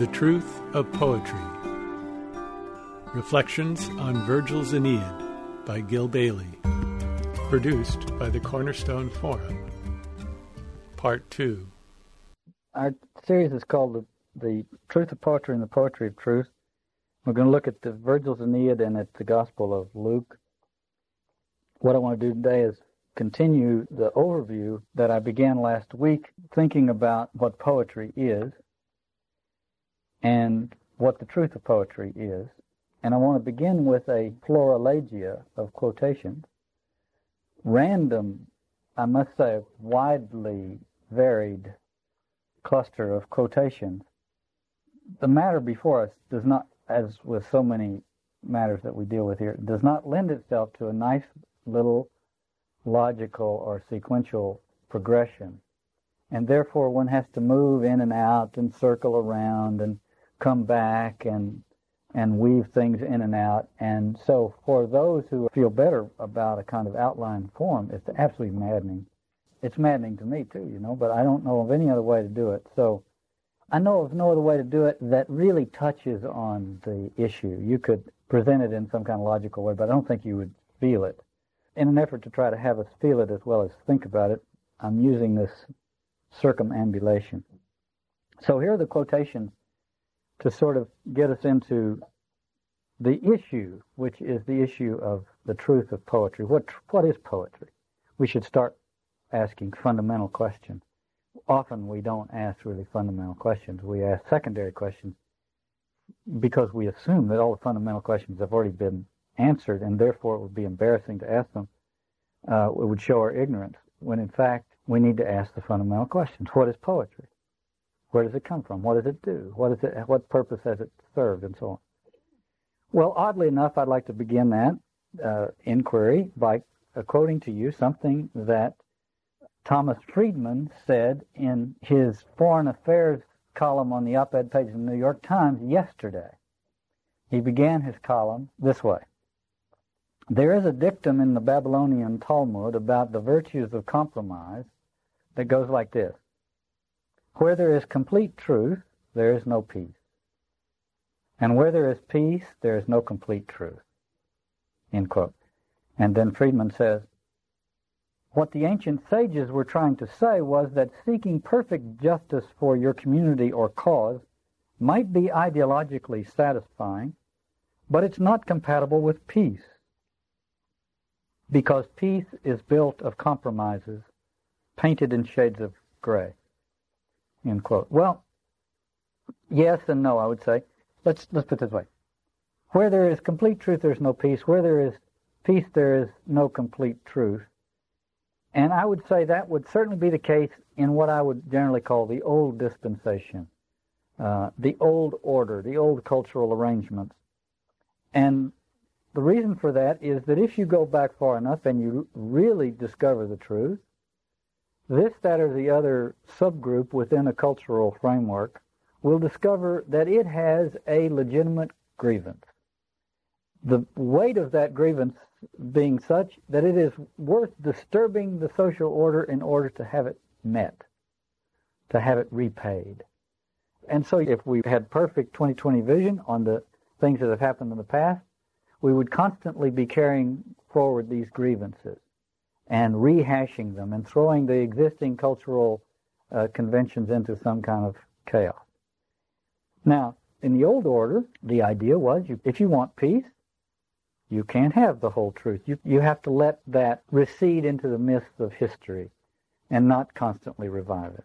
The Truth of Poetry Reflections on Virgil's Aeneid by Gil Bailie. Produced by the Cornerstone Forum. Part 2. Our series is called the, the Truth of Poetry and the Poetry of Truth. We're going to look at the Virgil's Aeneid and at the Gospel of Luke. What I want to do today is continue the overview that I began last week, thinking about what poetry is and what the truth of poetry is. And I want to begin with a florilegia of quotations, random, I must say, widely varied cluster of quotations. The matter before us does not, as with so many matters that we deal with here, does not lend itself to a nice little logical or sequential progression. And therefore one has to move in and out and circle around and come back and and weave things in and out. And so for those who feel better about a kind of outline form, it's absolutely maddening. It's maddening to me too, you know, but I don't know of any other way to do it. So I know of no other way to do it that really touches on the issue. You could present it in some kind of logical way, but I don't think you would feel it. In an effort to try to have us feel it as well as think about it, I'm using this circumambulation. So here are the quotations to sort of get us into the issue, which is the issue of the truth of poetry. What what is poetry? We should start asking fundamental questions. Often we don't ask really fundamental questions. We ask secondary questions because we assume that all the fundamental questions have already been answered, and therefore it would be embarrassing to ask them. Uh, it would show our ignorance, when in fact we need to ask the fundamental questions. What is poetry? Where does it come from? What does it do? What is it? What purpose has it served, and so on. Well, oddly enough, I'd like to begin that uh, inquiry by uh, quoting to you something that Thomas Friedman said in his Foreign Affairs column on the op-ed page of the New York Times yesterday. He began his column this way. There is a dictum in the Babylonian Talmud about the virtues of compromise that goes like this. Where there is complete truth, there is no peace. And where there is peace, there is no complete truth. End quote. And then Friedman says, what the ancient sages were trying to say was that seeking perfect justice for your community or cause might be ideologically satisfying, but it's not compatible with peace. Because peace is built of compromises painted in shades of gray. End quote. Well, yes and no, I would say. Let's let's put it this way. Where there is complete truth, there's no peace. Where there is peace, there is no complete truth. And I would say that would certainly be the case in what I would generally call the old dispensation, uh, the old order, the old cultural arrangements. And the reason for that is that if you go back far enough and you really discover the truth, this, that, or the other subgroup within a cultural framework will discover that it has a legitimate grievance. The weight of that grievance being such that it is worth disturbing the social order in order to have it met, to have it repaid. And so if we had perfect 2020 vision on the things that have happened in the past, we would constantly be carrying forward these grievances and rehashing them and throwing the existing cultural uh, conventions into some kind of chaos. Now, in the old order, the idea was you, if you want peace, you can't have the whole truth. You, you have to let that recede into the mists of history and not constantly revive it.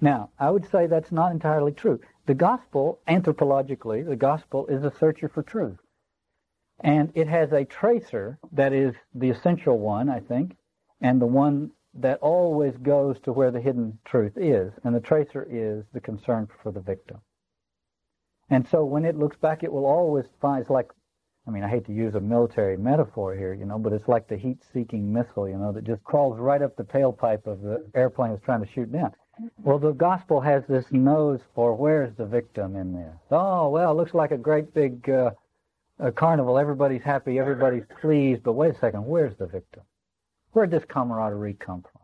Now, I would say that's not entirely true. The gospel, anthropologically, the gospel is a searcher for truth. And it has a tracer that is the essential one, I think, and the one that always goes to where the hidden truth is. And the tracer is the concern for the victim. And so when it looks back, it will always find, it's like, I mean, I hate to use a military metaphor here, you know, but it's like the heat-seeking missile, you know, that just crawls right up the tailpipe of the airplane it's trying to shoot down. Well, the gospel has this nose for where's the victim in this? Oh, well, it looks like a great big uh, a carnival, everybody's happy, everybody's pleased, but wait a second, where's the victim? Where did this camaraderie come from?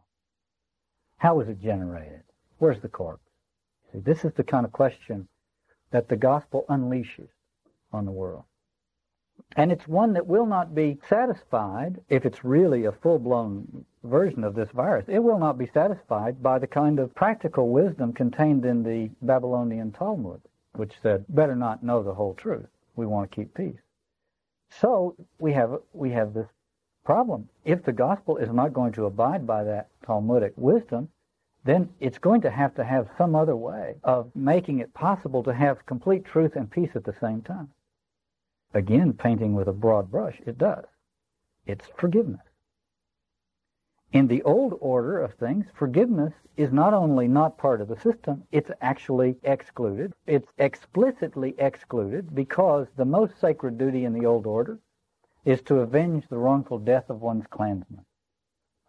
How was it generated? Where's the corpse? See, this is the kind of question that the gospel unleashes on the world. And it's one that will not be satisfied if it's really a full-blown version of this virus. It will not be satisfied by the kind of practical wisdom contained in the Babylonian Talmud, which said, better not know the whole truth. We want to keep peace. So we have, we have this problem. If the gospel is not going to abide by that Talmudic wisdom, then it's going to have to have some other way of making it possible to have complete truth and peace at the same time. Again, painting with a broad brush, it does. It's forgiveness. In the old order of things, forgiveness is not only not part of the system, it's actually excluded. It's explicitly excluded because the most sacred duty in the old order is to avenge the wrongful death of one's clansman,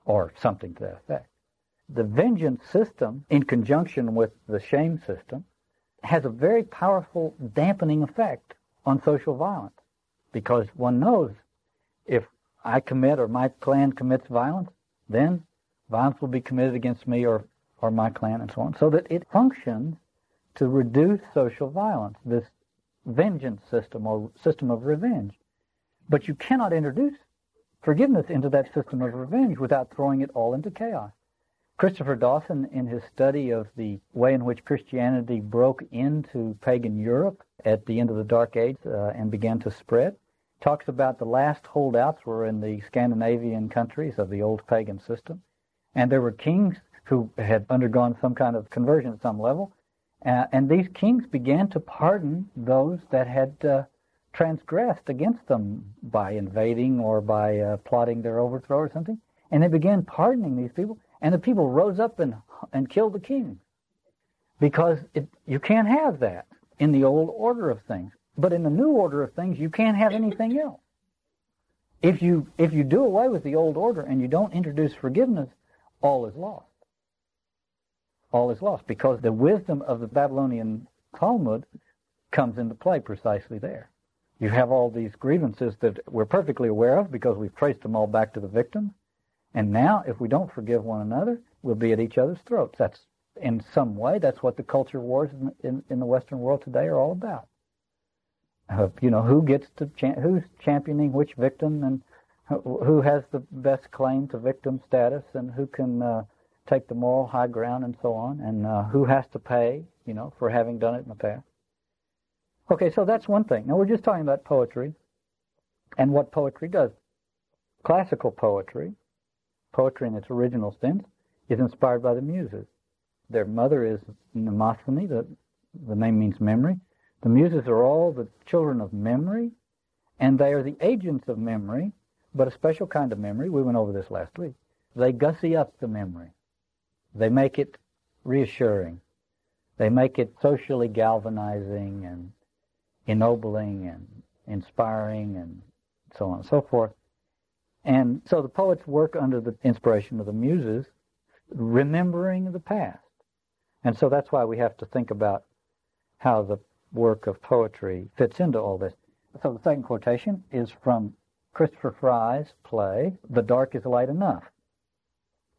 or something to that effect. The vengeance system, in conjunction with the shame system, has a very powerful dampening effect on social violence because one knows if I commit or my clan commits violence, then violence will be committed against me or, or my clan and so on. So that it functions to reduce social violence, this vengeance system or system of revenge. But you cannot introduce forgiveness into that system of revenge without throwing it all into chaos. Christopher Dawson, in his study of the way in which Christianity broke into pagan Europe at the end of the Dark Age uh, and began to spread, talks about the last holdouts were in the Scandinavian countries of the old pagan system. And there were kings who had undergone some kind of conversion at some level. Uh, and these kings began to pardon those that had uh, transgressed against them by invading or by uh, plotting their overthrow or something. And they began pardoning these people. And the people rose up and, and killed the king. Because it, you can't have that in the old order of things. But in the new order of things, you can't have anything else. If you, if you do away with the old order and you don't introduce forgiveness, all is lost. All is lost because the wisdom of the Babylonian Talmud comes into play precisely there. You have all these grievances that we're perfectly aware of because we've traced them all back to the victim. And now, if we don't forgive one another, we'll be at each other's throats. That's, in some way, that's what the culture wars in, in, in the Western world today are all about you know, who gets to cha- who's championing which victim and who has the best claim to victim status and who can uh, take the moral high ground and so on, and uh, who has to pay, you know, for having done it in the past. Okay, so that's one thing. Now we're just talking about poetry and what poetry does. Classical poetry, poetry in its original sense, is inspired by the muses. Their mother is Mnemosyne, the, the name means memory, the muses are all the children of memory, and they are the agents of memory, but a special kind of memory. We went over this last week. They gussy up the memory. They make it reassuring. They make it socially galvanizing and ennobling and inspiring and so on and so forth. And so the poets work under the inspiration of the muses, remembering the past. And so that's why we have to think about how the work of poetry fits into all this. So the second quotation is from Christopher Fry's play, The Dark is Light Enough.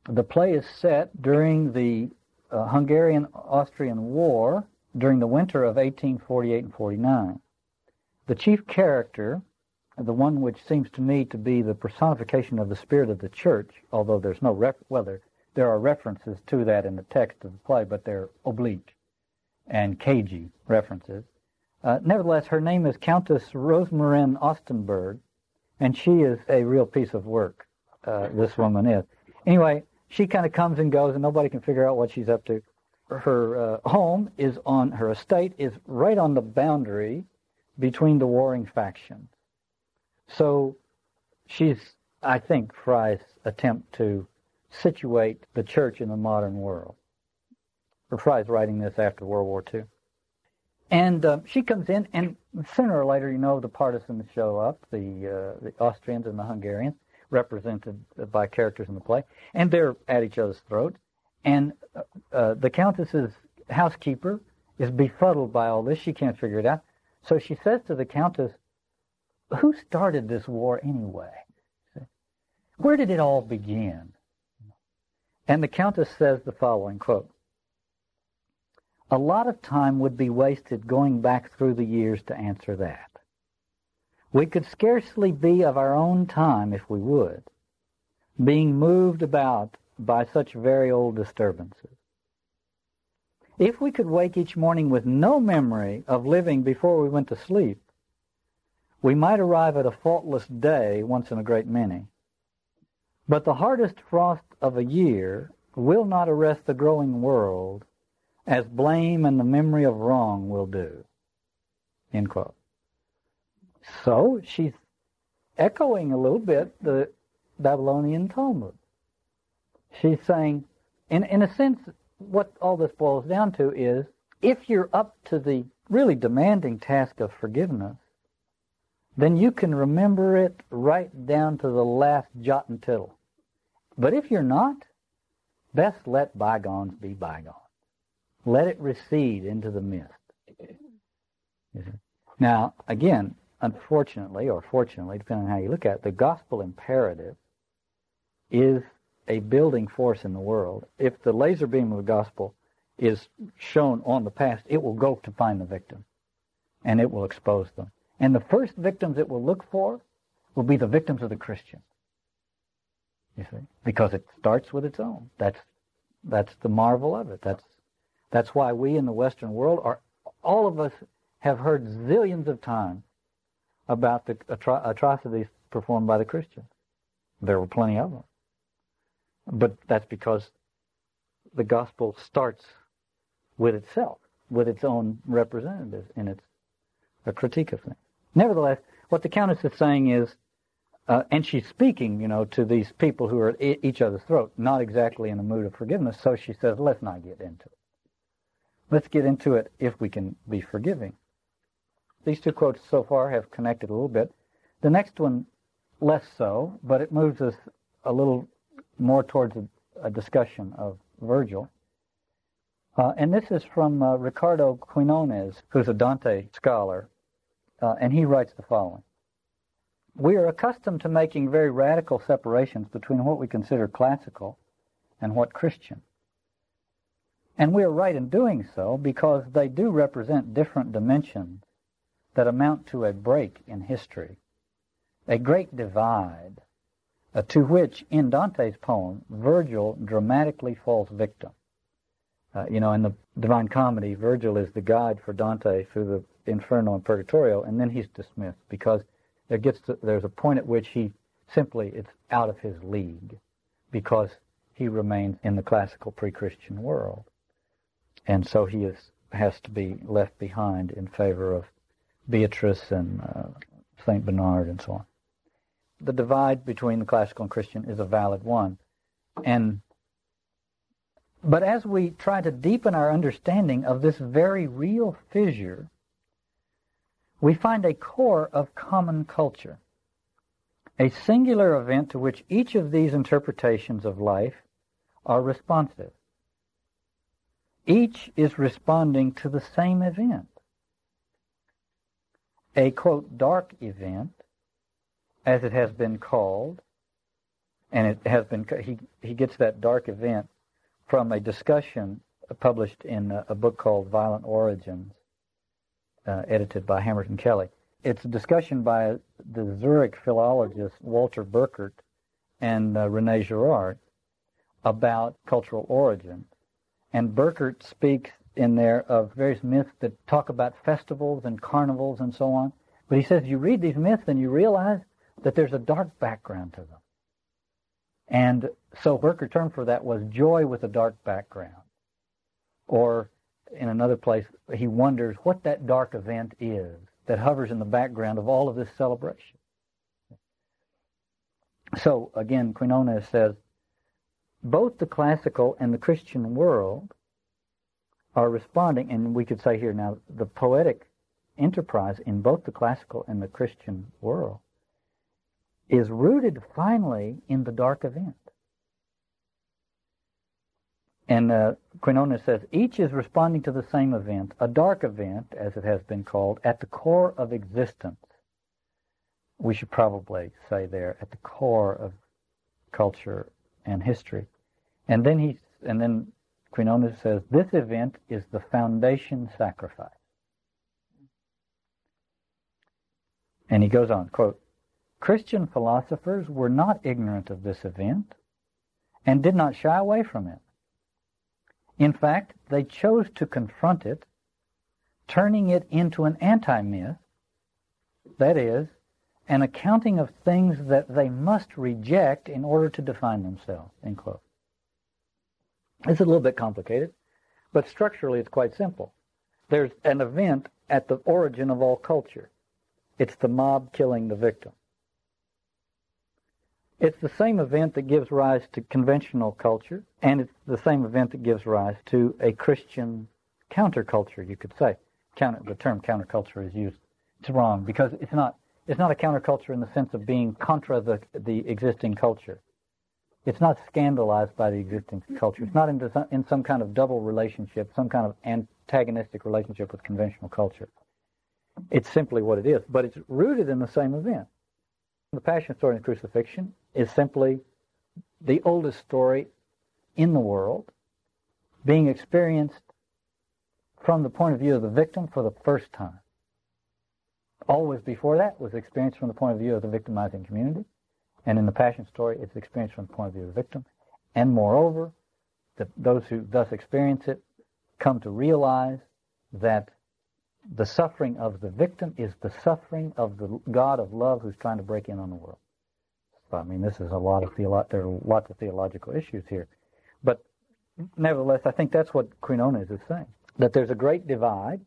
The play is set during the uh, Hungarian-Austrian War during the winter of 1848 and 49. The chief character, the one which seems to me to be the personification of the spirit of the church, although there's no ref- well, there, there are references to that in the text of the play, but they're oblique and cagey references. Uh, nevertheless, her name is Countess Rosmarin Ostenburg, and she is a real piece of work, uh, this woman is. Anyway, she kind of comes and goes, and nobody can figure out what she's up to. Her uh, home is on, her estate is right on the boundary between the warring factions. So she's, I think, Fry's attempt to situate the church in the modern world. Fry's writing this after World War II. And uh, she comes in, and sooner or later, you know, the partisans show up, the, uh, the Austrians and the Hungarians, represented by characters in the play, and they're at each other's throats. And uh, uh, the Countess's housekeeper is befuddled by all this. She can't figure it out. So she says to the Countess, who started this war anyway? Where did it all begin? And the Countess says the following quote, a lot of time would be wasted going back through the years to answer that. We could scarcely be of our own time if we would, being moved about by such very old disturbances. If we could wake each morning with no memory of living before we went to sleep, we might arrive at a faultless day once in a great many. But the hardest frost of a year will not arrest the growing world as blame and the memory of wrong will do. End quote. So she's echoing a little bit the Babylonian Talmud. She's saying, in, in a sense, what all this boils down to is if you're up to the really demanding task of forgiveness, then you can remember it right down to the last jot and tittle. But if you're not, best let bygones be bygones. Let it recede into the mist. Now, again, unfortunately, or fortunately, depending on how you look at it, the gospel imperative is a building force in the world. If the laser beam of the gospel is shown on the past, it will go to find the victim, and it will expose them. And the first victims it will look for will be the victims of the Christian. You see, because it starts with its own. That's that's the marvel of it. That's that's why we in the Western world are all of us have heard zillions of times about the atro- atrocities performed by the Christians. There were plenty of them. But that's because the gospel starts with itself, with its own representatives, and it's a critique of things. Nevertheless, what the Countess is saying is, uh, and she's speaking, you know, to these people who are at each other's throat, not exactly in a mood of forgiveness, so she says, let's not get into it. Let's get into it if we can be forgiving. These two quotes so far have connected a little bit. The next one, less so, but it moves us a little more towards a, a discussion of Virgil. Uh, and this is from uh, Ricardo Quinones, who's a Dante scholar, uh, and he writes the following. We are accustomed to making very radical separations between what we consider classical and what Christian. And we are right in doing so because they do represent different dimensions that amount to a break in history, a great divide uh, to which, in Dante's poem, Virgil dramatically falls victim. Uh, you know, in the Divine Comedy, Virgil is the guide for Dante through the Inferno and Purgatorio, and then he's dismissed because there gets to, there's a point at which he simply it's out of his league because he remains in the classical pre-Christian world, and so he is has to be left behind in favor of Beatrice and uh, Saint Bernard and so on the divide between the classical and Christian is a valid one. And but as we try to deepen our understanding of this very real fissure, we find a core of common culture, a singular event to which each of these interpretations of life are responsive. Each is responding to the same event. A quote, dark event as it has been called, and it has been he he gets that dark event from a discussion published in a, a book called Violent Origins, uh, edited by Hamerton-Kelly. It's a discussion by the Zurich philologist Walter Burkert and uh, Rene Girard about cultural origins. And Burkert speaks in there of various myths that talk about festivals and carnivals and so on. But he says you read these myths and you realize that there's a dark background to them. And so Burkert term for that was joy with a dark background. Or in another place, he wonders what that dark event is that hovers in the background of all of this celebration. So again, Quinones says, both the classical and the Christian world are responding, and we could say here now, the poetic enterprise in both the classical and the Christian world is rooted finally in the dark event. And uh, says each is responding to the same event, a dark event, as it has been called, at the core of existence. We should probably say there, at the core of culture and history. And then he, and then Quinones says, this event is the foundation sacrifice. And he goes on, quote, Christian philosophers were not ignorant of this event and did not shy away from it. In fact, they chose to confront it, turning it into an anti-myth, that is, an accounting of things that they must reject in order to define themselves, end quote. It's a little bit complicated, but structurally it's quite simple. There's an event at the origin of all culture. It's the mob killing the victim. It's the same event that gives rise to conventional culture, and it's the same event that gives rise to a Christian counterculture, you could say. Counter, the term counterculture is used. It's wrong because it's not. It's not a counterculture in the sense of being contra the the existing culture. It's not scandalized by the existing culture. It's not in, some, in some kind of double relationship, some kind of antagonistic relationship with conventional culture. It's simply what it is, but it's rooted in the same event. The Passion story and the crucifixion is simply the oldest story in the world being experienced from the point of view of the victim for the first time. Always before that was experienced from the point of view of the victimizing community. And in the Passion story, it's experienced from the point of view of the victim. And moreover, that those who thus experience it come to realize that the suffering of the victim is the suffering of the God of love who's trying to break in on the world. So, I mean, this is a lot of theolo- there are lots of theological issues here, but nevertheless, I think that's what Quinones is saying: that there's a great divide,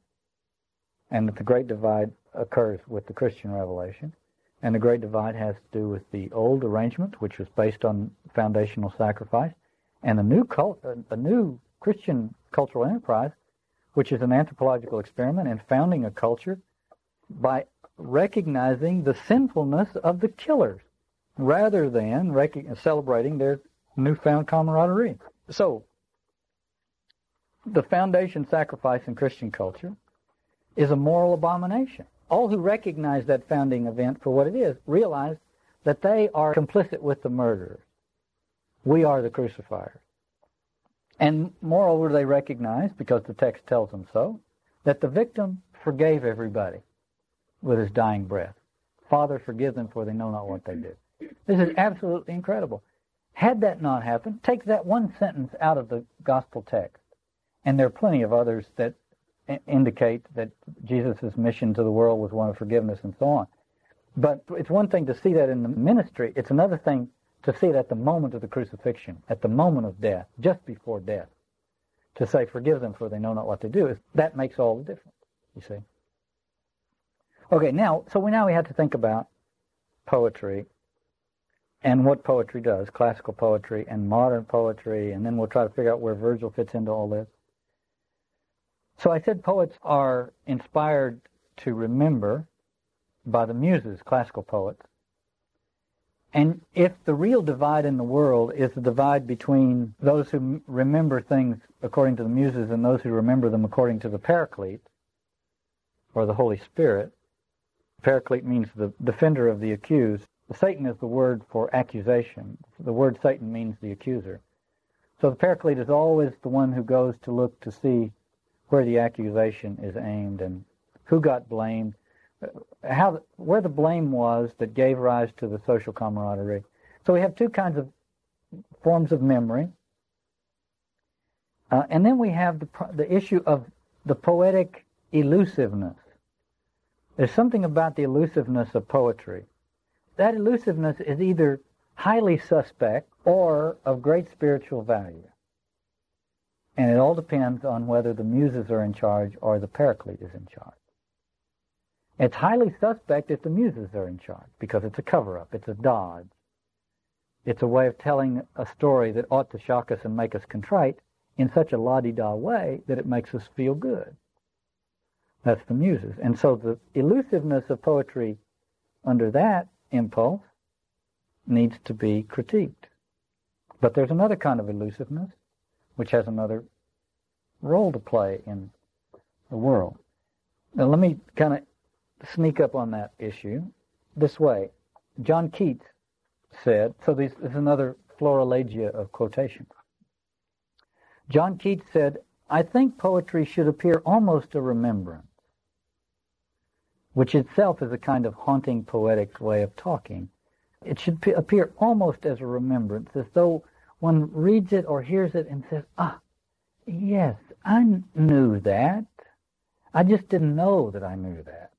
and that the great divide occurs with the Christian revelation, and the Great Divide has to do with the old arrangement, which was based on foundational sacrifice, and a new cult, a new Christian cultural enterprise, which is an anthropological experiment in founding a culture by recognizing the sinfulness of the killers rather than rec- celebrating their newfound camaraderie. So, the foundation sacrifice in Christian culture is a moral abomination all who recognize that founding event for what it is realize that they are complicit with the murderers. We are the crucifiers. And moreover, they recognize, because the text tells them so, that the victim forgave everybody with his dying breath. Father, forgive them, for they know not what they do. This is absolutely incredible. Had that not happened, take that one sentence out of the gospel text. And there are plenty of others that indicate that Jesus' mission to the world was one of forgiveness and so on. But it's one thing to see that in the ministry. It's another thing to see it at the moment of the crucifixion, at the moment of death, just before death. To say, forgive them for they know not what they do, that makes all the difference, you see. Okay, now, so we now we have to think about poetry and what poetry does, classical poetry and modern poetry, and then we'll try to figure out where Virgil fits into all this. So I said poets are inspired to remember by the muses, classical poets. And if the real divide in the world is the divide between those who remember things according to the muses and those who remember them according to the paraclete, or the Holy Spirit, paraclete means the defender of the accused. Satan is the word for accusation. The word Satan means the accuser. So the paraclete is always the one who goes to look to see where the accusation is aimed and who got blamed, how where the blame was that gave rise to the social camaraderie. So we have two kinds of forms of memory, uh, and then we have the the issue of the poetic elusiveness. There's something about the elusiveness of poetry. That elusiveness is either highly suspect or of great spiritual value. And it all depends on whether the muses are in charge or the paraclete is in charge. It's highly suspect if the muses are in charge because it's a cover-up. It's a dodge. It's a way of telling a story that ought to shock us and make us contrite in such a la-di-da way that it makes us feel good. That's the muses. And so the elusiveness of poetry under that impulse needs to be critiqued. But there's another kind of elusiveness which has another role to play in the world. Now, let me kind of sneak up on that issue this way. John Keats said, so this is another florilegia of quotation. John Keats said, I think poetry should appear almost a remembrance, which itself is a kind of haunting poetic way of talking. It should appear almost as a remembrance, as though one reads it or hears it and says, ah, yes, I knew that. I just didn't know that I knew that.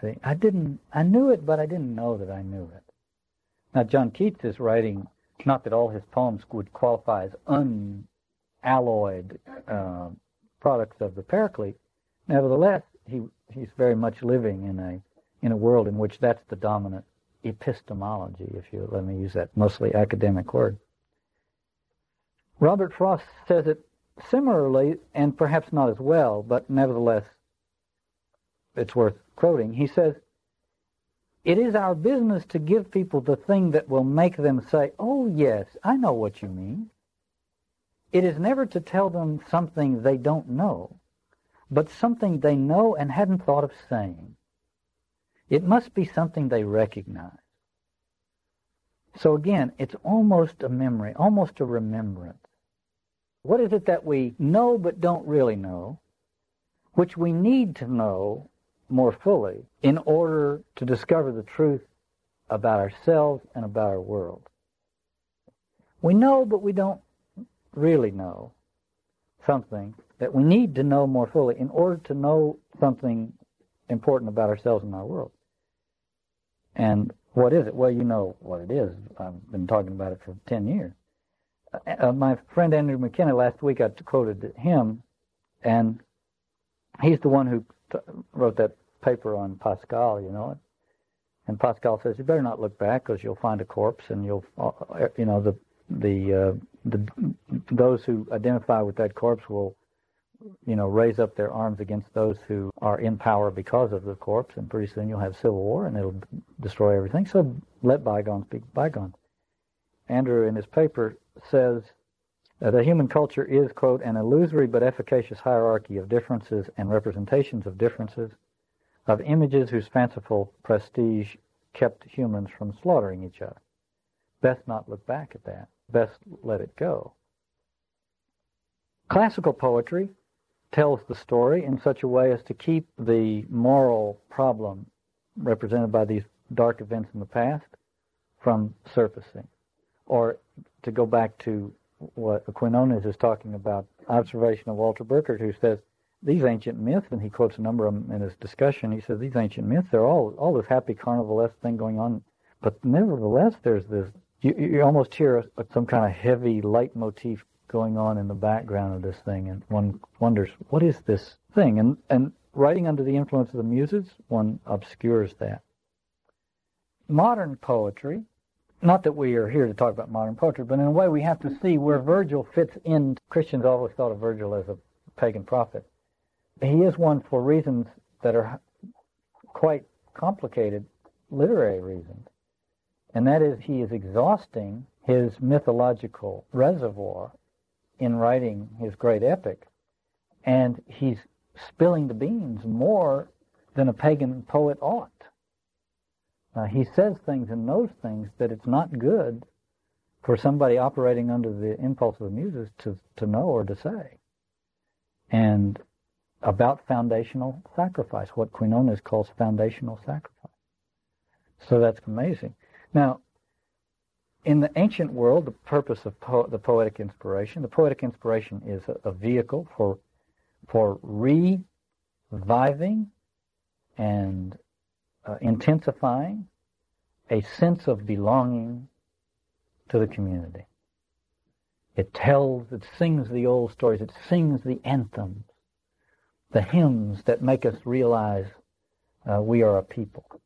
See, I didn't, I knew it, but I didn't know that I knew it. Now, John Keats is writing, not that all his poems would qualify as unalloyed uh, products of the Paraclete. Nevertheless, he he's very much living in a in a world in which that's the dominant epistemology, if you let me use that mostly academic word. Robert Frost says it similarly, and perhaps not as well, but nevertheless, it's worth quoting. He says, It is our business to give people the thing that will make them say, Oh, yes, I know what you mean. It is never to tell them something they don't know, but something they know and hadn't thought of saying. It must be something they recognize. So again, it's almost a memory, almost a remembrance. What is it that we know but don't really know, which we need to know more fully in order to discover the truth about ourselves and about our world? We know, but we don't really know something that we need to know more fully in order to know something important about ourselves and our world. And what is it? Well, you know what it is. I've been talking about it for 10 years. Uh, uh my friend Andrew McKenna last week, I quoted him, and he's the one who t- wrote that paper on Pascal, you know. It? And Pascal says, you better not look back because you'll find a corpse and you'll, uh, uh, you know, the, the, uh, the, those who identify with that corpse will you know, raise up their arms against those who are in power because of the corpse, and pretty soon you'll have civil war and it'll destroy everything. So let bygones be bygones. Andrew, in his paper, says that the human culture is, quote, an illusory but efficacious hierarchy of differences and representations of differences, of images whose fanciful prestige kept humans from slaughtering each other. Best not look back at that. Best let it go. Classical poetry tells the story in such a way as to keep the moral problem represented by these dark events in the past from surfacing. Or to go back to what Quinones is talking about, observation of Walter Burkert, who says these ancient myths, and he quotes a number of them in his discussion. He says these ancient myths, they're all all this happy carnivalesque thing going on, but nevertheless, there's this. You, you almost hear a, some kind of heavy leitmotif going on in the background of this thing, and one wonders what is this thing. And and writing under the influence of the muses, one obscures that. Modern poetry, not that we are here to talk about modern poetry, but in a way we have to see where Virgil fits in. Christians always thought of Virgil as a pagan prophet. He is one for reasons that are quite complicated literary reasons. And that is he is exhausting his mythological reservoir in writing his great epic, and he's spilling the beans more than a pagan poet ought. Uh, he says things and knows things that it's not good for somebody operating under the impulse of the muses to, to know or to say. And about foundational sacrifice, what Quinones calls foundational sacrifice. So that's amazing. Now, in the ancient world, the purpose of po- the poetic inspiration, the poetic inspiration is a, a vehicle for for reviving and uh, intensifying a sense of belonging to the community. It tells, it sings the old stories, it sings the anthems, the hymns that make us realize uh, we are a people.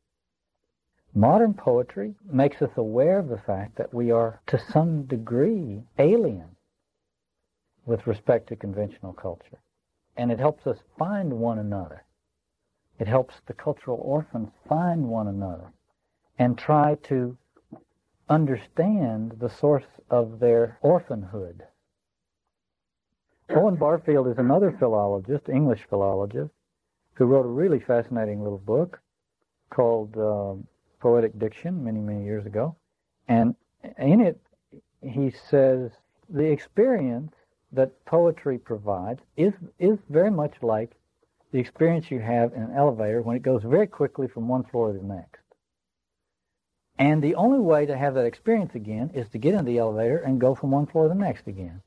Modern poetry makes us aware of the fact that we are, to some degree, alien with respect to conventional culture. And it helps us find one another. It helps the cultural orphans find one another and try to understand the source of their orphanhood. Owen Barfield is another philologist, English philologist, who wrote a really fascinating little book called uh, Poetic Diction many, many years ago. And in it, he says the experience that poetry provides is is very much like the experience you have in an elevator when it goes very quickly from one floor to the next. And the only way to have that experience again is to get in the elevator and go from one floor to the next again.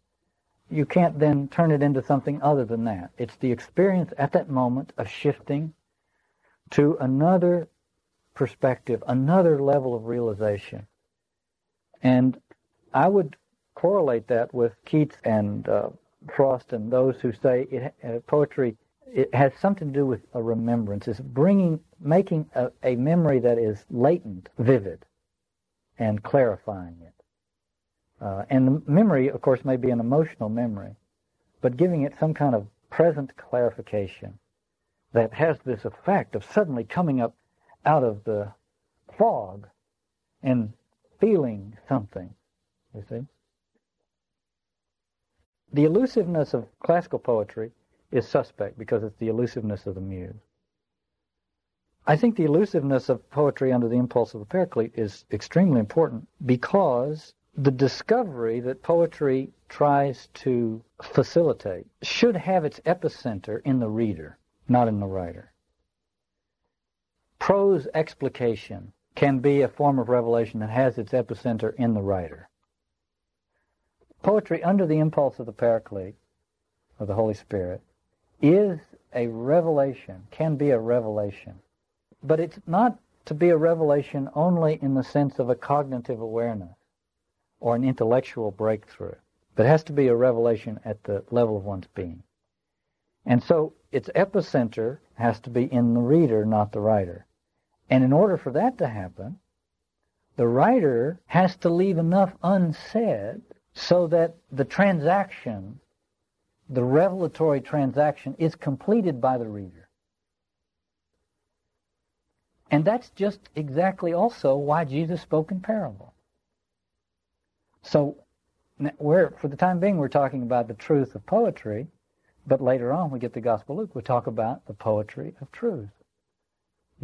You can't then turn it into something other than that. It's the experience at that moment of shifting to another perspective, another level of realization. And I would correlate that with Keats and uh, Frost and those who say it, uh, poetry it has something to do with a remembrance. It's bringing, making a, a memory that is latent, vivid, and clarifying it. Uh, and the memory, of course, may be an emotional memory, but giving it some kind of present clarification that has this effect of suddenly coming up out of the fog and feeling something, you see. The elusiveness of classical poetry is suspect because it's the elusiveness of the muse. I think the elusiveness of poetry under the impulse of the Paraclete is extremely important because the discovery that poetry tries to facilitate should have its epicenter in the reader, not in the writer. Prose explication can be a form of revelation that has its epicenter in the writer. Poetry under the impulse of the Paraclete, of the Holy Spirit, is a revelation, can be a revelation. But it's not to be a revelation only in the sense of a cognitive awareness or an intellectual breakthrough, but it has to be a revelation at the level of one's being. And so its epicenter has to be in the reader, not the writer. And in order for that to happen, the writer has to leave enough unsaid so that the transaction the revelatory transaction is completed by the reader. And that's just exactly also why Jesus spoke in parable. So, we're, for the time being, we're talking about the truth of poetry, but later on, we get the Gospel Luke, we'll talk about the poetry of truth.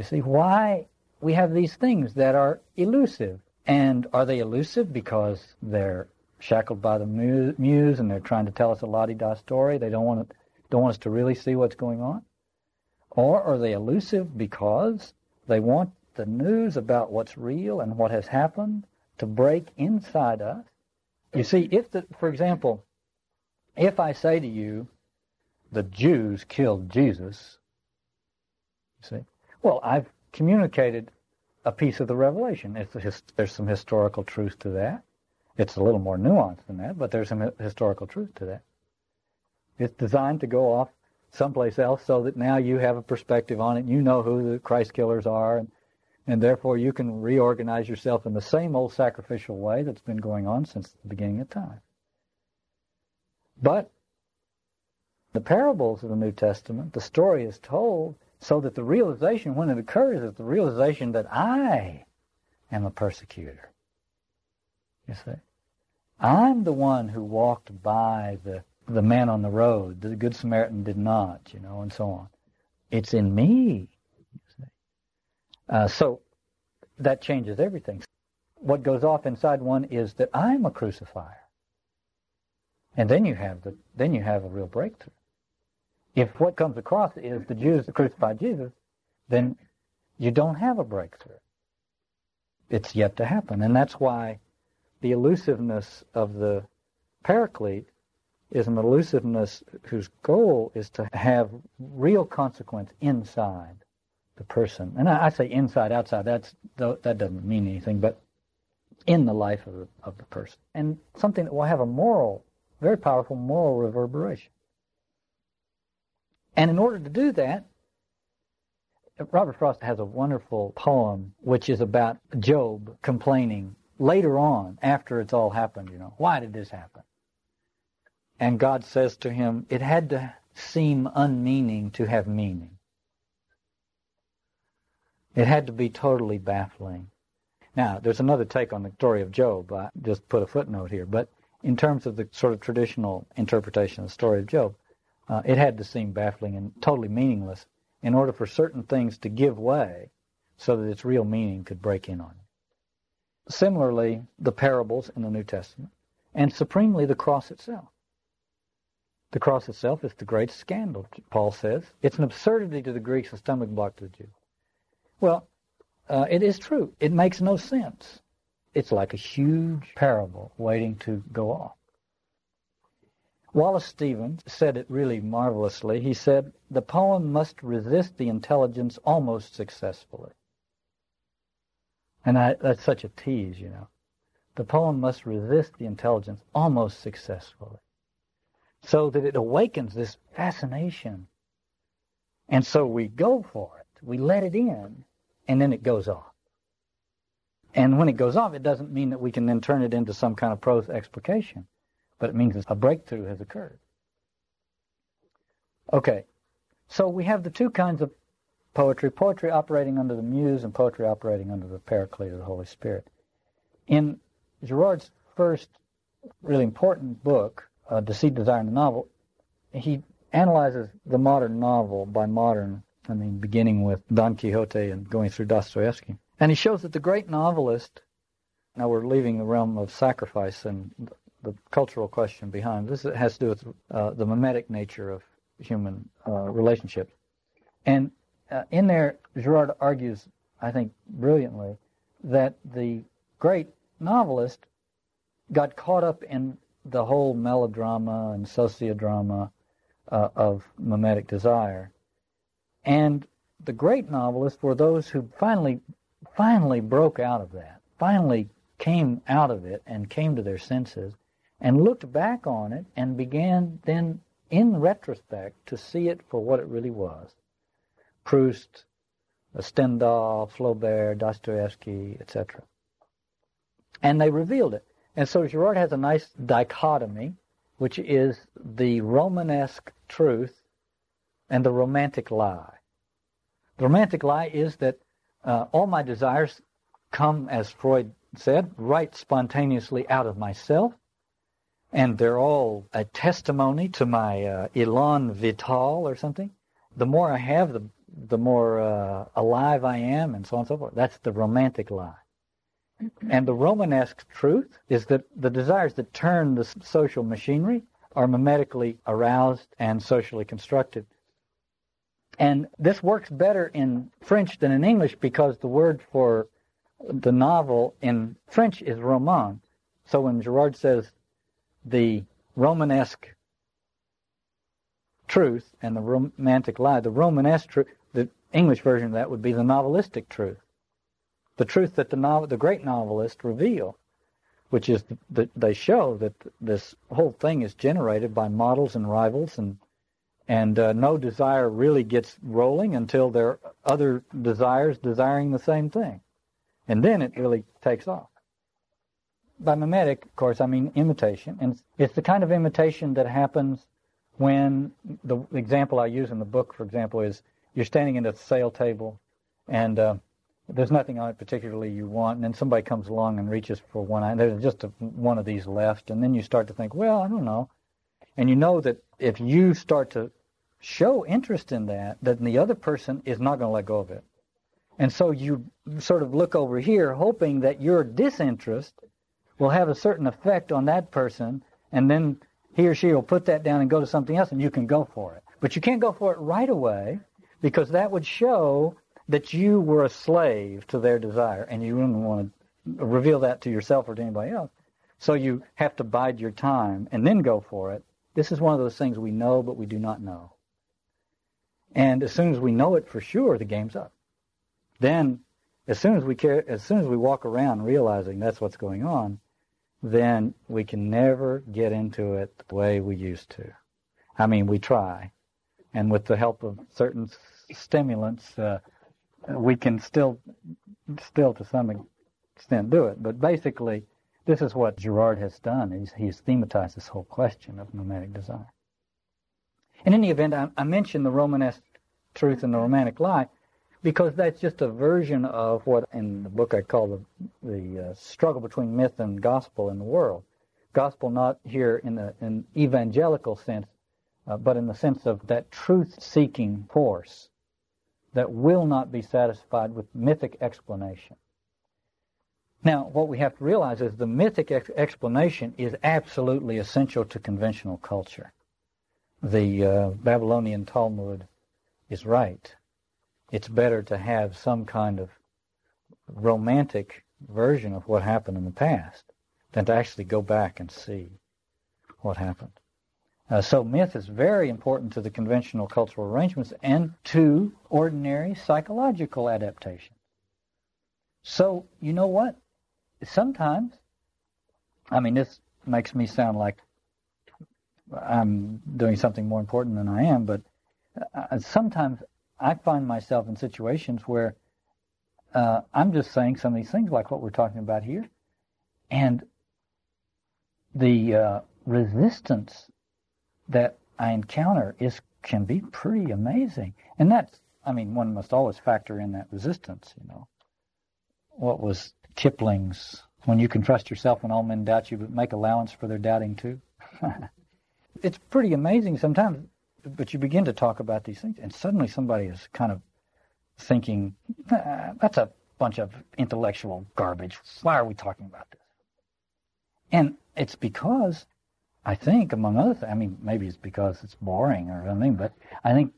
You see, why we have these things that are elusive. And are they elusive because they're shackled by the muse, and they're trying to tell us a la-di-da story. They don't want to, don't want us to really see what's going on. Or are they elusive because they want the news about what's real and what has happened to break inside us? You see, if the, for example, if I say to you, the Jews killed Jesus, you see, well, I've communicated a piece of the revelation. there's some historical truth to that. It's a little more nuanced than that, but there's some historical truth to that. It's designed to go off someplace else so that now you have a perspective on it. You know who the Christ killers are, and, and therefore you can reorganize yourself in the same old sacrificial way that's been going on since the beginning of time. But the parables of the New Testament, the story is told so that the realization, when it occurs, is the realization that I am a persecutor. You see? I'm the one who walked by the, the man on the road. The Good Samaritan did not, you know, and so on. It's in me. You see. Uh, so that changes everything. What goes off inside one is that I'm a crucifier. And then you have the then you have a real breakthrough. If what comes across is the Jews crucified Jesus, then you don't have a breakthrough. It's yet to happen. And that's why the elusiveness of the paraclete is an elusiveness whose goal is to have real consequence inside the person. And I, I say inside, outside. That's that doesn't mean anything, but in the life of the, of the person, and something that will have a moral, very powerful moral reverberation. And in order to do that, Robert Frost has a wonderful poem which is about Job complaining later on, after it's all happened, you know, why did this happen? And God says to him, it had to seem unmeaning to have meaning. It had to be totally baffling. Now, there's another take on the story of Job. I just put a footnote here. But in terms of the sort of traditional interpretation of the story of Job, uh, it had to seem baffling and totally meaningless in order for certain things to give way so that its real meaning could break in on it. Similarly, the parables in the New Testament, and supremely the cross itself. The cross itself is the great scandal, Paul says. It's an absurdity to the Greeks, a stumbling block to the Jews. Well, uh, it is true. It makes no sense. It's like a huge parable waiting to go off. Wallace Stevens said it really marvelously. He said, the poem must resist the intelligence almost successfully. And I, that's such a tease, you know. The poem must resist the intelligence almost successfully so that it awakens this fascination. And so we go for it. We let it in, and then it goes off. And when it goes off, it doesn't mean that we can then turn it into some kind of prose explication, but it means a breakthrough has occurred. Okay, so we have the two kinds of poetry poetry operating under the muse and poetry operating under the paraclete of the Holy Spirit. In Girard's first really important book, uh, Deceit, Desire, and the Novel, he analyzes the modern novel by modern, I mean, beginning with Don Quixote and going through Dostoevsky. And he shows that the great novelist, now we're leaving the realm of sacrifice and the cultural question behind this has to do with uh, the mimetic nature of human uh, relationships. And uh, in there, Girard argues, I think brilliantly, that the great novelist got caught up in the whole melodrama and sociodrama uh, of mimetic desire. And the great novelists were those who finally, finally broke out of that, finally came out of it and came to their senses and looked back on it and began then, in retrospect, to see it for what it really was. Proust, Stendhal, Flaubert, Dostoevsky, etc. And they revealed it. And so Girard has a nice dichotomy, which is the Romanesque truth and the romantic lie. The romantic lie is that uh, all my desires come, as Freud said, right spontaneously out of myself, and they're all a testimony to my uh, elan vital or something. The more I have, the the more uh, alive I am, and so on and so forth. That's the romantic lie. And the Romanesque truth is that the desires that turn the social machinery are mimetically aroused and socially constructed. And this works better in French than in English because the word for the novel in French is roman. So when Girard says the Romanesque truth and the romantic lie, the Romanesque truth, the English version of that would be the novelistic truth. The truth that the novel, the great novelists reveal, which is that they show that this whole thing is generated by models and rivals, and and uh, no desire really gets rolling until there are other desires desiring the same thing, and then it really takes off. By mimetic, of course, I mean imitation, and it's the kind of imitation that happens when the example I use in the book, for example, is you're standing at a sale table, and uh, there's nothing on it particularly you want, and then somebody comes along and reaches for one eye, there's just a, one of these left, and then you start to think, well, I don't know. And you know that if you start to show interest in that, then the other person is not going to let go of it. And so you sort of look over here, hoping that your disinterest will have a certain effect on that person, and then he or she will put that down and go to something else, and you can go for it. But you can't go for it right away because that would show that you were a slave to their desire, and you wouldn't want to reveal that to yourself or to anybody else. So you have to bide your time and then go for it. This is one of those things we know, but we do not know. And as soon as we know it for sure, the game's up. Then, as soon as we care, as soon as we walk around realizing that's what's going on, then we can never get into it the way we used to. I mean, we try, and with the help of certain stimulants, uh, we can still, still to some extent do it. But basically, this is what Girard has done. He's, he's thematized this whole question of mimetic desire. In any event, I, I mentioned the Romanesque truth and the romantic lie because that's just a version of what in the book I call the, the uh, struggle between myth and gospel in the world. Gospel not here in the in evangelical sense, uh, but in the sense of that truth-seeking force that will not be satisfied with mythic explanation. Now, what we have to realize is the mythic ex- explanation is absolutely essential to conventional culture. the uh, Babylonian Talmud is right. It's better to have some kind of romantic version of what happened in the past than to actually go back and see what happened. Uh, so myth is very important to the conventional cultural arrangements and to ordinary psychological adaptation. So, you know what? Sometimes, I mean, this makes me sound like I'm doing something more important than I am, but uh, sometimes I find myself in situations where uh, I'm just saying some of these things like what we're talking about here, and the uh, resistance that I encounter is can be pretty amazing. And that's, I mean, one must always factor in that resistance. You know, what was Kipling's "When you can trust yourself when all men doubt you, but make allowance for their doubting too." it's pretty amazing sometimes, but you begin to talk about these things, and suddenly somebody is kind of thinking, ah, "That's a bunch of intellectual garbage. Why are we talking about this?" And it's because I think, among other things, I mean, maybe it's because it's boring or something, but I think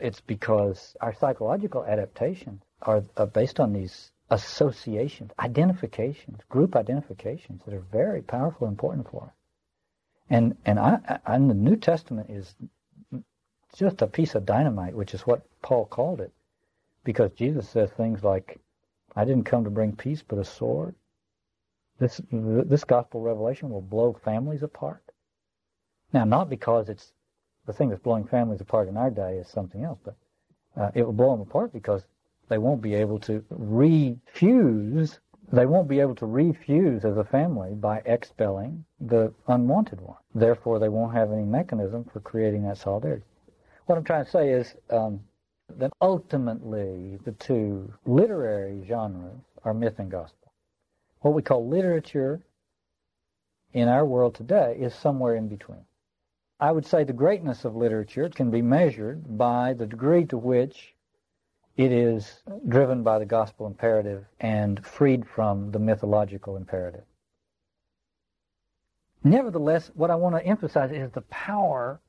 it's because our psychological adaptations are, based on these associations, identifications, group identifications that are very powerful and important for us. And and I, I, and the New Testament is just a piece of dynamite, which is what Paul called it, because Jesus says things like, "I didn't come to bring peace, but a sword." This this gospel revelation will blow families apart. Now, not because it's the thing that's blowing families apart in our day is something else, but uh, it will blow them apart because they won't be able to refuse. They won't be able to refuse as a family by expelling the unwanted one. Therefore, they won't have any mechanism for creating that solidarity. What I'm trying to say is um, that ultimately the two literary genres are myth and gospel what we call literature in our world today is somewhere in between. I would say the greatness of literature can be measured by the degree to which it is driven by the gospel imperative and freed from the mythological imperative. Nevertheless, what I want to emphasize is the power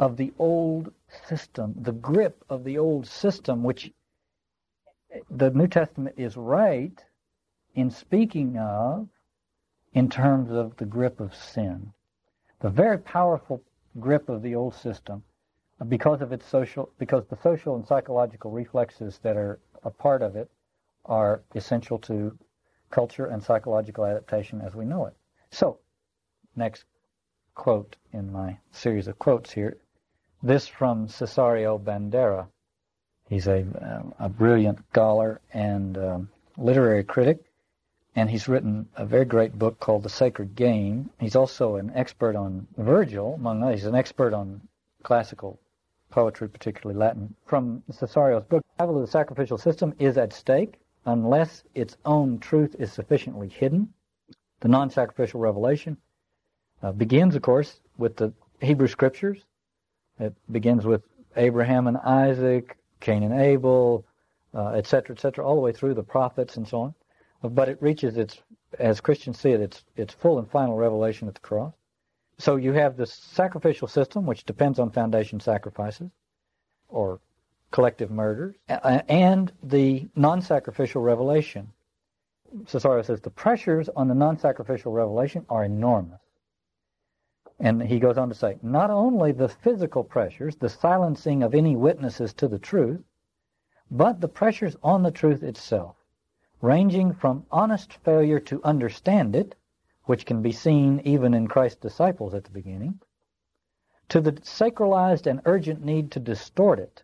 of the old system, the grip of the old system, which the New Testament is right in speaking of in terms of the grip of sin. The very powerful grip of the old system uh, because of its social because the social and psychological reflexes that are a part of it are essential to culture and psychological adaptation as we know it. So, next quote in my series of quotes here. This from Cesáreo Bandera. He's a, a brilliant scholar and um, literary critic and he's written a very great book called The Sacred Game. He's also an expert on Virgil, among others. He's an expert on classical poetry, particularly Latin. From Cesáreo's book, survival of the sacrificial system is at stake unless its own truth is sufficiently hidden. The non-sacrificial revelation uh, begins, of course, with the Hebrew Scriptures. It begins with Abraham and Isaac, Cain and Abel, uh, etc., et all the way through the prophets and so on but it reaches its, as Christians see it, its, its full and final revelation at the cross. So you have the sacrificial system, which depends on foundation sacrifices or collective murders, and the non-sacrificial revelation. Cesáreo says the pressures on the non-sacrificial revelation are enormous. And he goes on to say, not only the physical pressures, the silencing of any witnesses to the truth, but the pressures on the truth itself ranging from honest failure to understand it, which can be seen even in Christ's disciples at the beginning, to the sacralized and urgent need to distort it.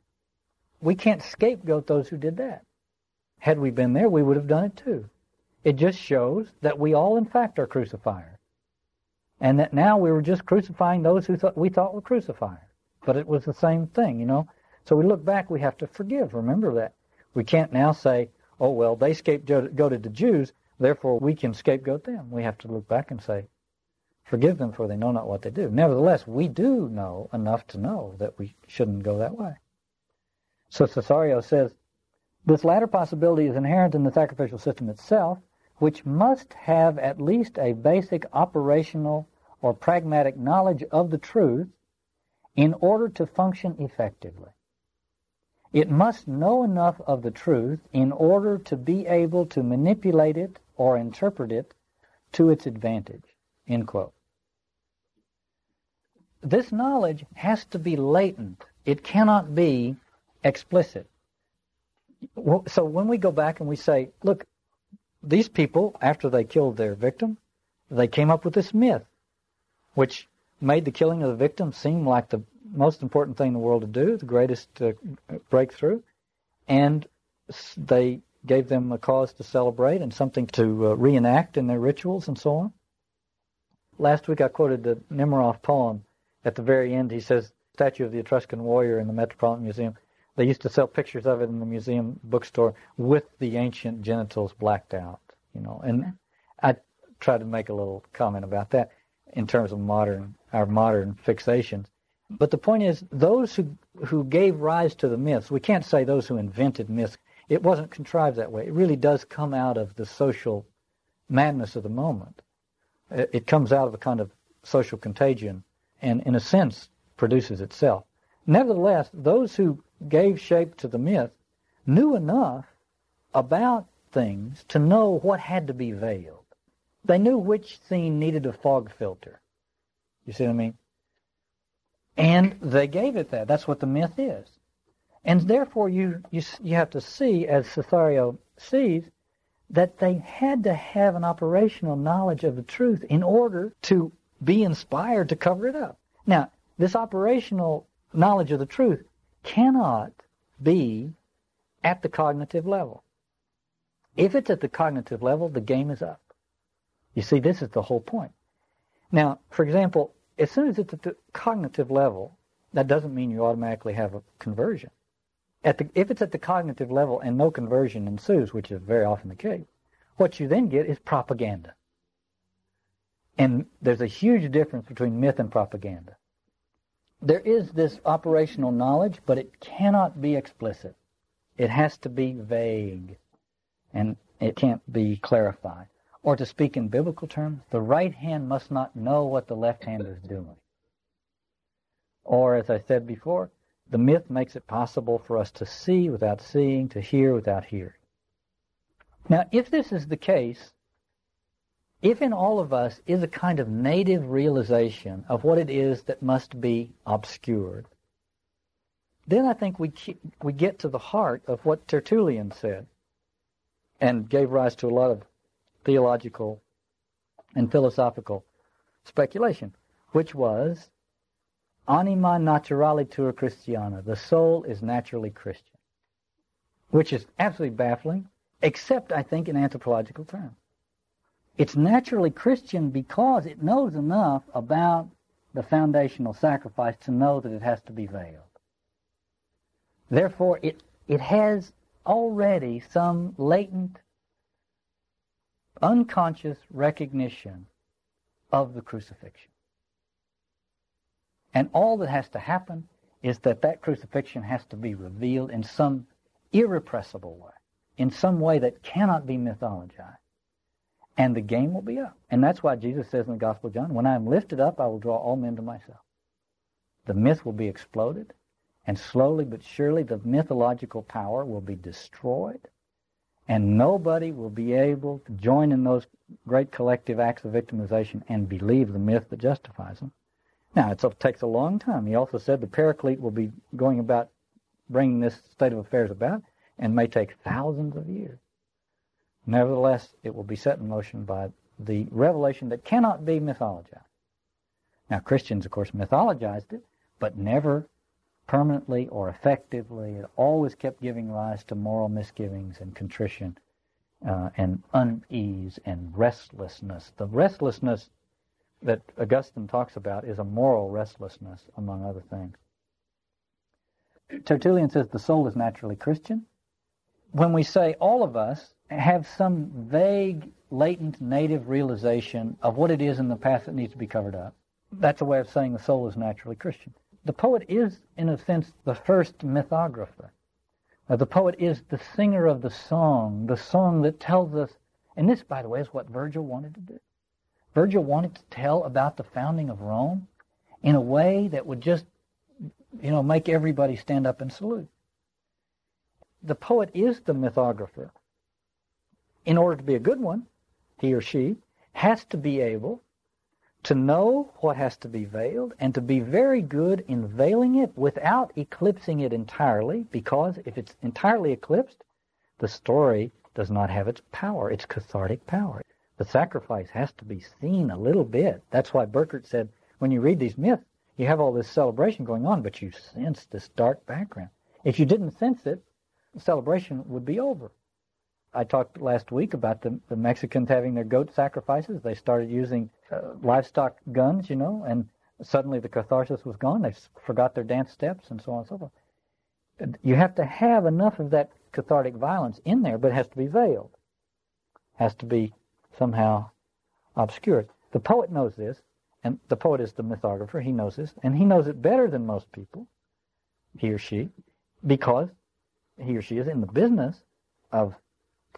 We can't scapegoat those who did that. Had we been there, we would have done it too. It just shows that we all, in fact, are crucifiers. And that now we were just crucifying those who thought we thought were crucifiers. But it was the same thing, you know. So we look back, we have to forgive. Remember that. We can't now say, oh, well, they scapegoated the Jews, therefore we can scapegoat them. We have to look back and say, forgive them for they know not what they do. Nevertheless, we do know enough to know that we shouldn't go that way. So Cesáreo says, this latter possibility is inherent in the sacrificial system itself, which must have at least a basic operational or pragmatic knowledge of the truth in order to function effectively. It must know enough of the truth in order to be able to manipulate it or interpret it to its advantage. End quote. This knowledge has to be latent. It cannot be explicit. So when we go back and we say, look, these people, after they killed their victim, they came up with this myth, which made the killing of the victim seem like the most important thing in the world to do, the greatest uh, breakthrough, and they gave them a cause to celebrate and something to uh, reenact in their rituals and so on. Last week I quoted the Nemerov poem. At the very end, he says, "Statue of the Etruscan warrior in the Metropolitan Museum." They used to sell pictures of it in the museum bookstore with the ancient genitals blacked out, you know. And I tried to make a little comment about that in terms of modern our modern fixations. But the point is, those who who gave rise to the myths, we can't say those who invented myths. It wasn't contrived that way. It really does come out of the social madness of the moment. It, it comes out of a kind of social contagion, and in a sense produces itself. Nevertheless, those who gave shape to the myth knew enough about things to know what had to be veiled. They knew which scene needed a fog filter. You see what I mean? And they gave it that. That's what the myth is. And therefore, you, you, you have to see, as Cesáreo sees, that they had to have an operational knowledge of the truth in order to be inspired to cover it up. Now, this operational knowledge of the truth cannot be at the cognitive level. If it's at the cognitive level, the game is up. You see, this is the whole point. Now, for example, as soon as it's at the cognitive level, that doesn't mean you automatically have a conversion. The, if it's at the cognitive level and no conversion ensues, which is very often the case, what you then get is propaganda. And there's a huge difference between myth and propaganda. There is this operational knowledge, but it cannot be explicit. It has to be vague, and it can't be clarified. Or to speak in biblical terms, the right hand must not know what the left hand is doing. Or, as I said before, the myth makes it possible for us to see without seeing, to hear without hearing. Now, if this is the case, if in all of us is a kind of native realization of what it is that must be obscured, then I think we, keep, we get to the heart of what Tertullian said and gave rise to a lot of theological and philosophical speculation, which was anima naturaliter Christiana. The soul is naturally Christian, which is absolutely baffling, except, I think, in anthropological terms. It's naturally Christian because it knows enough about the foundational sacrifice to know that it has to be veiled. Therefore, it, it has already some latent unconscious recognition of the crucifixion. And all that has to happen is that that crucifixion has to be revealed in some irrepressible way, in some way that cannot be mythologized. And the game will be up. And that's why Jesus says in the Gospel of John, when I am lifted up, I will draw all men to myself. The myth will be exploded, and slowly but surely the mythological power will be destroyed, and nobody will be able to join in those great collective acts of victimization and believe the myth that justifies them. Now, it takes a long time. He also said the paraclete will be going about bringing this state of affairs about and may take thousands of years. Nevertheless, it will be set in motion by the revelation that cannot be mythologized. Now, Christians, of course, mythologized it, but never permanently or effectively. It always kept giving rise to moral misgivings and contrition uh, and unease and restlessness. The restlessness that Augustine talks about is a moral restlessness, among other things. Tertullian says the soul is naturally Christian. When we say all of us have some vague, latent, native realization of what it is in the past that needs to be covered up, that's a way of saying the soul is naturally Christian the poet is, in a sense, the first mythographer. Uh, the poet is the singer of the song, the song that tells us, and this, by the way, is what Virgil wanted to do. Virgil wanted to tell about the founding of Rome in a way that would just you know, make everybody stand up and salute. The poet is the mythographer. In order to be a good one, he or she has to be able to know what has to be veiled and to be very good in veiling it without eclipsing it entirely because if it's entirely eclipsed, the story does not have its power, its cathartic power. The sacrifice has to be seen a little bit. That's why Burkert said when you read these myths, you have all this celebration going on, but you sense this dark background. If you didn't sense it, the celebration would be over. I talked last week about the, the Mexicans having their goat sacrifices. They started using uh, livestock guns, you know, and suddenly the catharsis was gone. They forgot their dance steps and so on and so forth. You have to have enough of that cathartic violence in there, but it has to be veiled, has to be somehow obscured. The poet knows this, and the poet is the mythographer. He knows this, and he knows it better than most people, he or she, because he or she is in the business of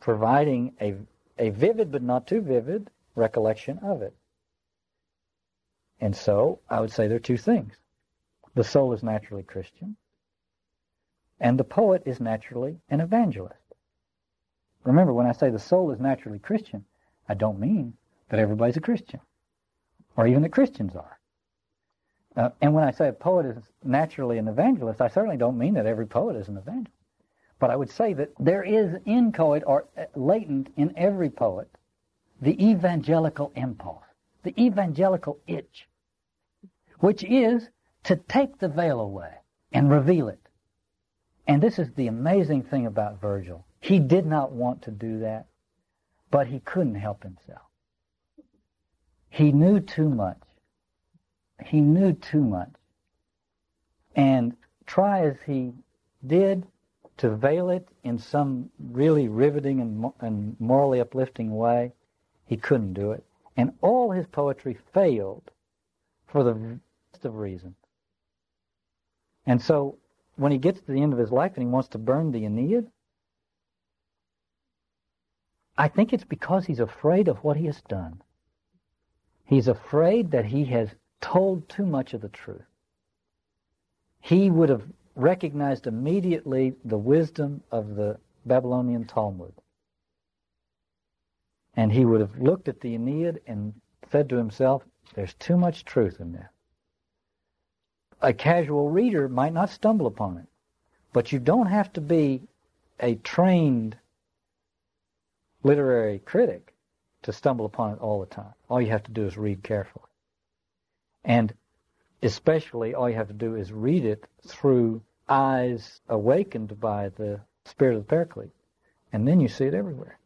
providing a, a vivid but not too vivid recollection of it. And so I would say there are two things. The soul is naturally Christian, and the poet is naturally an evangelist. Remember, when I say the soul is naturally Christian, I don't mean that everybody's a Christian, or even that Christians are. Uh, and when I say a poet is naturally an evangelist, I certainly don't mean that every poet is an evangelist. But I would say that there is inchoate or latent in every poet the evangelical impulse, the evangelical itch, which is to take the veil away and reveal it. And this is the amazing thing about Virgil. He did not want to do that, but he couldn't help himself. He knew too much. He knew too much. And try as he did, to veil it in some really riveting and, and morally uplifting way, he couldn't do it. And all his poetry failed for the best of reasons. And so when he gets to the end of his life and he wants to burn the Aeneid, I think it's because he's afraid of what he has done. He's afraid that he has told too much of the truth. He would have recognized immediately the wisdom of the Babylonian Talmud. And he would have looked at the Aeneid and said to himself, there's too much truth in this. A casual reader might not stumble upon it, but you don't have to be a trained literary critic to stumble upon it all the time. All you have to do is read carefully. And especially all you have to do is read it through eyes awakened by the spirit of the Paraclete. And then you see it everywhere.